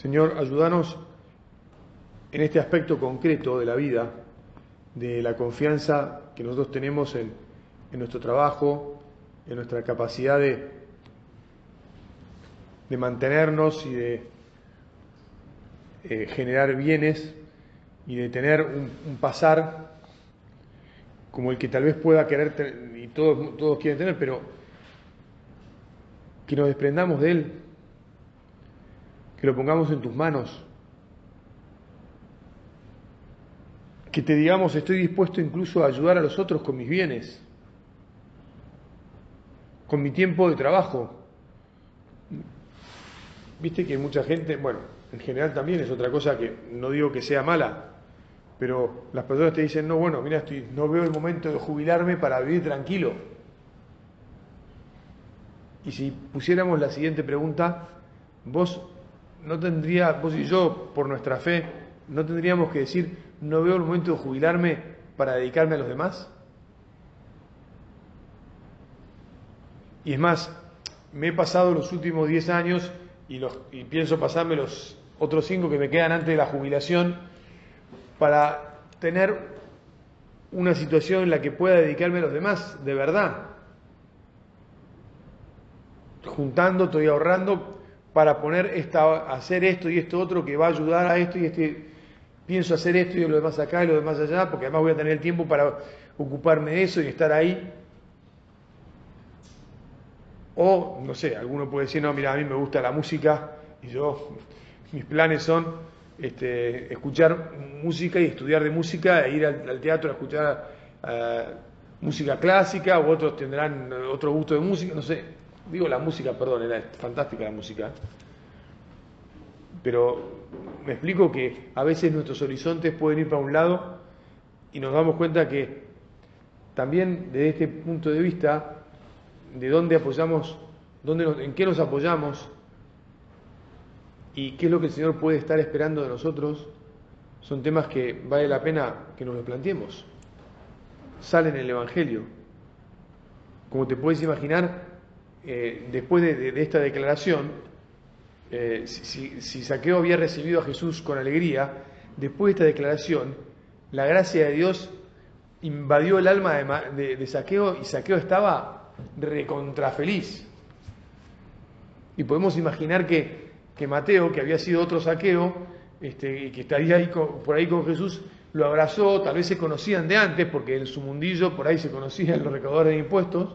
Señor, ayúdanos en este aspecto concreto de la vida, de la confianza que nosotros tenemos en, nuestro trabajo, en nuestra capacidad de, de mantenernos y de eh, generar bienes y de tener un, pasar como el que tal vez pueda querer tener, y todos, todos quieren tener, pero que nos desprendamos de él, que lo pongamos en tus manos, que te digamos estoy dispuesto incluso a ayudar a los otros con mis bienes, con mi tiempo de trabajo. Viste que mucha gente, bueno, en general también es otra cosa que no digo que sea mala, pero las personas te dicen, no, bueno, mira, estoy, no veo el momento de jubilarme para vivir tranquilo. Y si pusiéramos la siguiente pregunta, vos no tendría, vos y yo, por nuestra fe, no tendríamos que decir, no veo el momento de jubilarme para dedicarme a los demás. Y es más, me he pasado los últimos 10 años y, los, y pienso pasarme los otros 5 que me quedan antes de la jubilación para tener una situación en la que pueda dedicarme a los demás, de verdad. Juntando, estoy ahorrando para poner esta, hacer esto y esto otro que va a ayudar a esto y este, pienso hacer esto y lo demás acá y lo demás allá, porque además voy a tener el tiempo para ocuparme de eso y estar ahí. O, no sé, alguno puede decir, no, mira, a mí me gusta la música y yo, mis planes son este, escuchar música y estudiar de música e ir al, teatro a escuchar eh, música clásica, o otros tendrán otro gusto de música, no sé, digo la música, perdón, era fantástica la música, pero me explico que a veces nuestros horizontes pueden ir para un lado y nos damos cuenta que también desde este punto de vista, de dónde apoyamos, dónde en qué nos apoyamos, y qué es lo que el Señor puede estar esperando de nosotros, son temas que vale la pena que nos los planteemos. Sale en el Evangelio. Como te puedes imaginar, eh, después de, esta declaración, eh, si, Saqueo había recibido a Jesús con alegría, después de esta declaración, la gracia de Dios invadió el alma de, Saqueo y Saqueo estaba recontra feliz. Y podemos imaginar que Mateo, que había sido otro saqueo, este, que estaría ahí por ahí con Jesús, lo abrazó, tal vez se conocían de antes, porque en su mundillo por ahí se conocían los recaudadores de impuestos,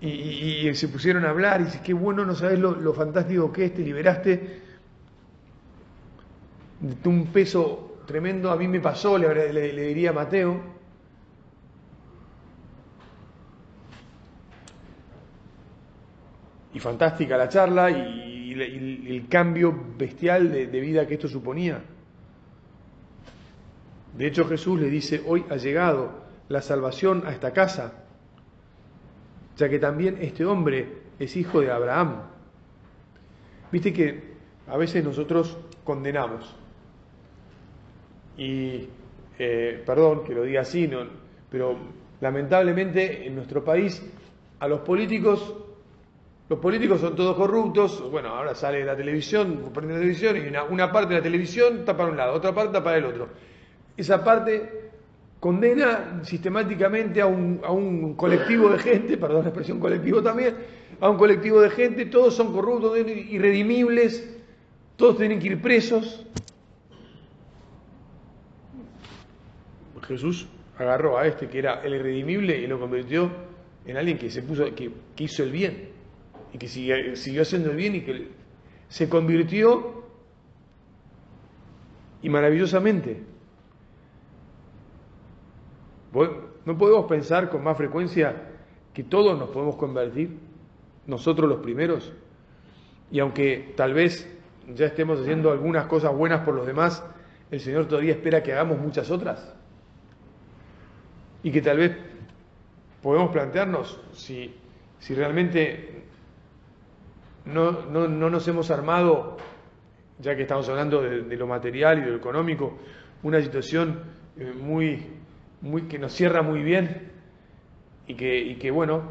y, se pusieron a hablar, y dice, qué bueno, no sabes lo, fantástico que es, te liberaste de un peso tremendo, a mí me pasó, le, diría a Mateo, y fantástica la charla y el, cambio bestial de, vida que esto suponía. De hecho Jesús le dice, hoy ha llegado la salvación a esta casa, ya que también este hombre es hijo de Abraham. Viste que a veces nosotros condenamos. Y, eh, perdón que lo diga así, no, pero lamentablemente en nuestro país a los políticos los políticos son todos corruptos, bueno, ahora sale la televisión, prende la televisión y una, parte de la televisión está para un lado, otra parte está para el otro. Esa parte condena sistemáticamente a un, a un colectivo de gente, perdón la expresión colectivo también, a un colectivo de gente, todos son corruptos, irredimibles, todos tienen que ir presos. Jesús agarró a este que era el irredimible y lo convirtió en alguien que se puso, que hizo el bien y que siguió, haciendo el bien y que se convirtió y maravillosamente. No podemos pensar con más frecuencia que todos nos podemos convertir, nosotros los primeros, y aunque tal vez ya estemos haciendo algunas cosas buenas por los demás, el Señor todavía espera que hagamos muchas otras. Y que tal vez podemos plantearnos si, si realmente no, no, no nos hemos armado, ya que estamos hablando de, lo material y de lo económico, una situación eh, muy, muy, que nos cierra muy bien y que, bueno,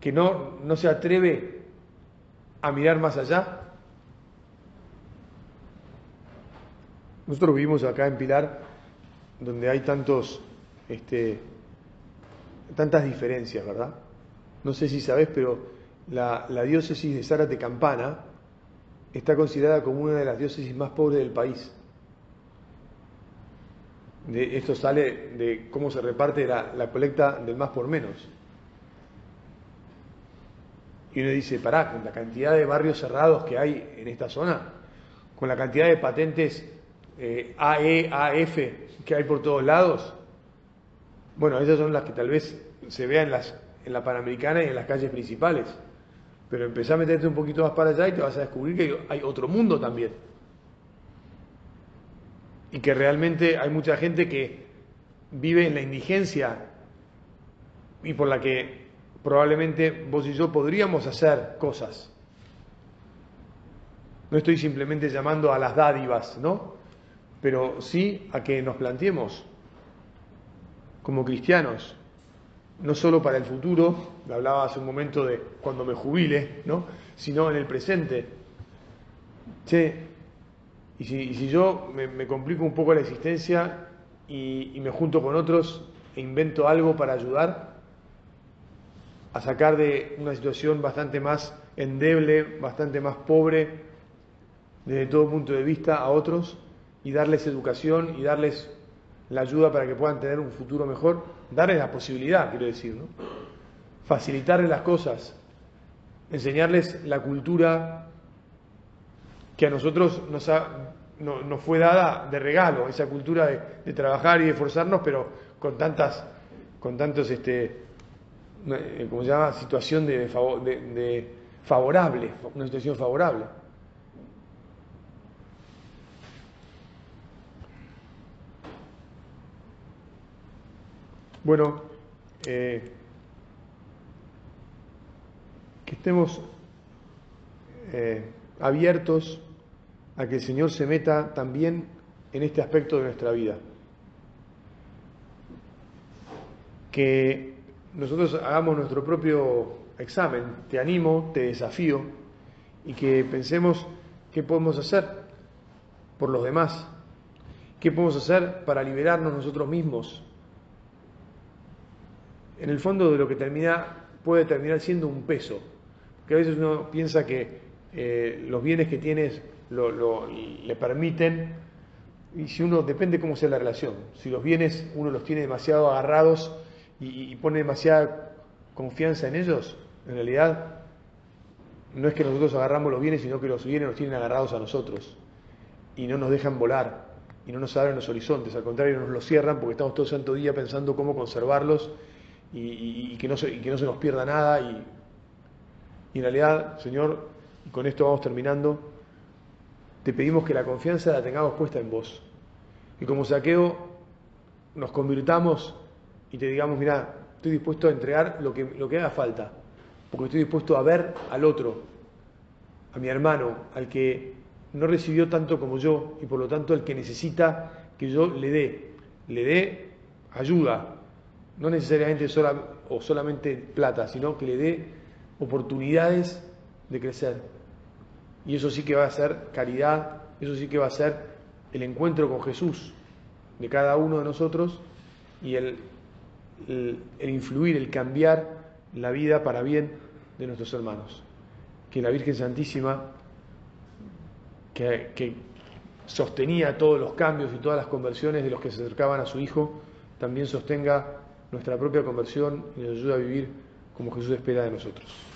que no, no se atreve a mirar más allá. Nosotros vivimos acá en Pilar, donde hay tantos, este, tantas diferencias, ¿verdad? No sé si sabes, pero la, la diócesis de Zárate Campana está considerada como una de las diócesis más pobres del país. De, esto sale de cómo se reparte la, colecta del más por menos. Y uno dice, pará, con la cantidad de barrios cerrados que hay en esta zona, con la cantidad de patentes eh, AE, AF que hay por todos lados, bueno, esas son las que tal vez se vean en, las, en la Panamericana y en las calles principales. Pero empezá a meterte un poquito más para allá y te vas a descubrir que hay otro mundo también. Y que realmente hay mucha gente que vive en la indigencia y por la que probablemente vos y yo podríamos hacer cosas. No estoy simplemente llamando a las dádivas, ¿no? Pero sí a que nos planteemos como cristianos no solo para el futuro, hablaba hace un momento de cuando me jubile, ¿no? sino en el presente. Che, y si, yo me, complico un poco la existencia y, y me junto con otros e invento algo para ayudar a sacar de una situación bastante más endeble, bastante más pobre, desde todo punto de vista, a otros, y darles educación y darles la ayuda para que puedan tener un futuro mejor, darles la posibilidad, quiero decir, ¿no? facilitarles las cosas, enseñarles la cultura que a nosotros nos, nos fue dada de regalo, esa cultura de, trabajar y de esforzarnos, pero con tantas, con tantos, este, eh, ¿cómo se llama? Situación de, de favorable, una situación favorable. Bueno, eh, que estemos eh, abiertos a que el Señor se meta también en este aspecto de nuestra vida. Que nosotros hagamos nuestro propio examen, te animo, te desafío, y que pensemos qué podemos hacer por los demás, qué podemos hacer para liberarnos nosotros mismos en el fondo de lo que termina, puede terminar siendo un peso. Porque a veces uno piensa que eh, los bienes que tienes lo, le permiten, y si uno, depende cómo sea la relación, si los bienes uno los tiene demasiado agarrados y, y pone demasiada confianza en ellos, en realidad no es que nosotros agarramos los bienes, sino que los bienes nos tienen agarrados a nosotros. Y no nos dejan volar. Y no nos abren los horizontes, al contrario nos los cierran porque estamos todo el santo día pensando cómo conservarlos y, que, no se, que no se nos pierda nada. Y, en realidad, Señor, y con esto vamos terminando, te pedimos que la confianza la tengamos puesta en vos. Y como saqueo nos convirtamos y te digamos, mira, estoy dispuesto a entregar lo que, lo que haga falta, porque estoy dispuesto a ver al otro, a mi hermano, al que no recibió tanto como yo y por lo tanto al que necesita que yo le dé, le dé ayuda, no necesariamente sola, o solamente plata, sino que le dé oportunidades de crecer. Y eso sí que va a ser caridad, eso sí que va a ser el encuentro con Jesús de cada uno de nosotros y el, el, influir, el cambiar la vida para bien de nuestros hermanos. Que la Virgen Santísima, que, que sostenía todos los cambios y todas las conversiones de los que se acercaban a su Hijo, también sostenga nuestra propia conversión y nos ayuda a vivir como Jesús espera de nosotros.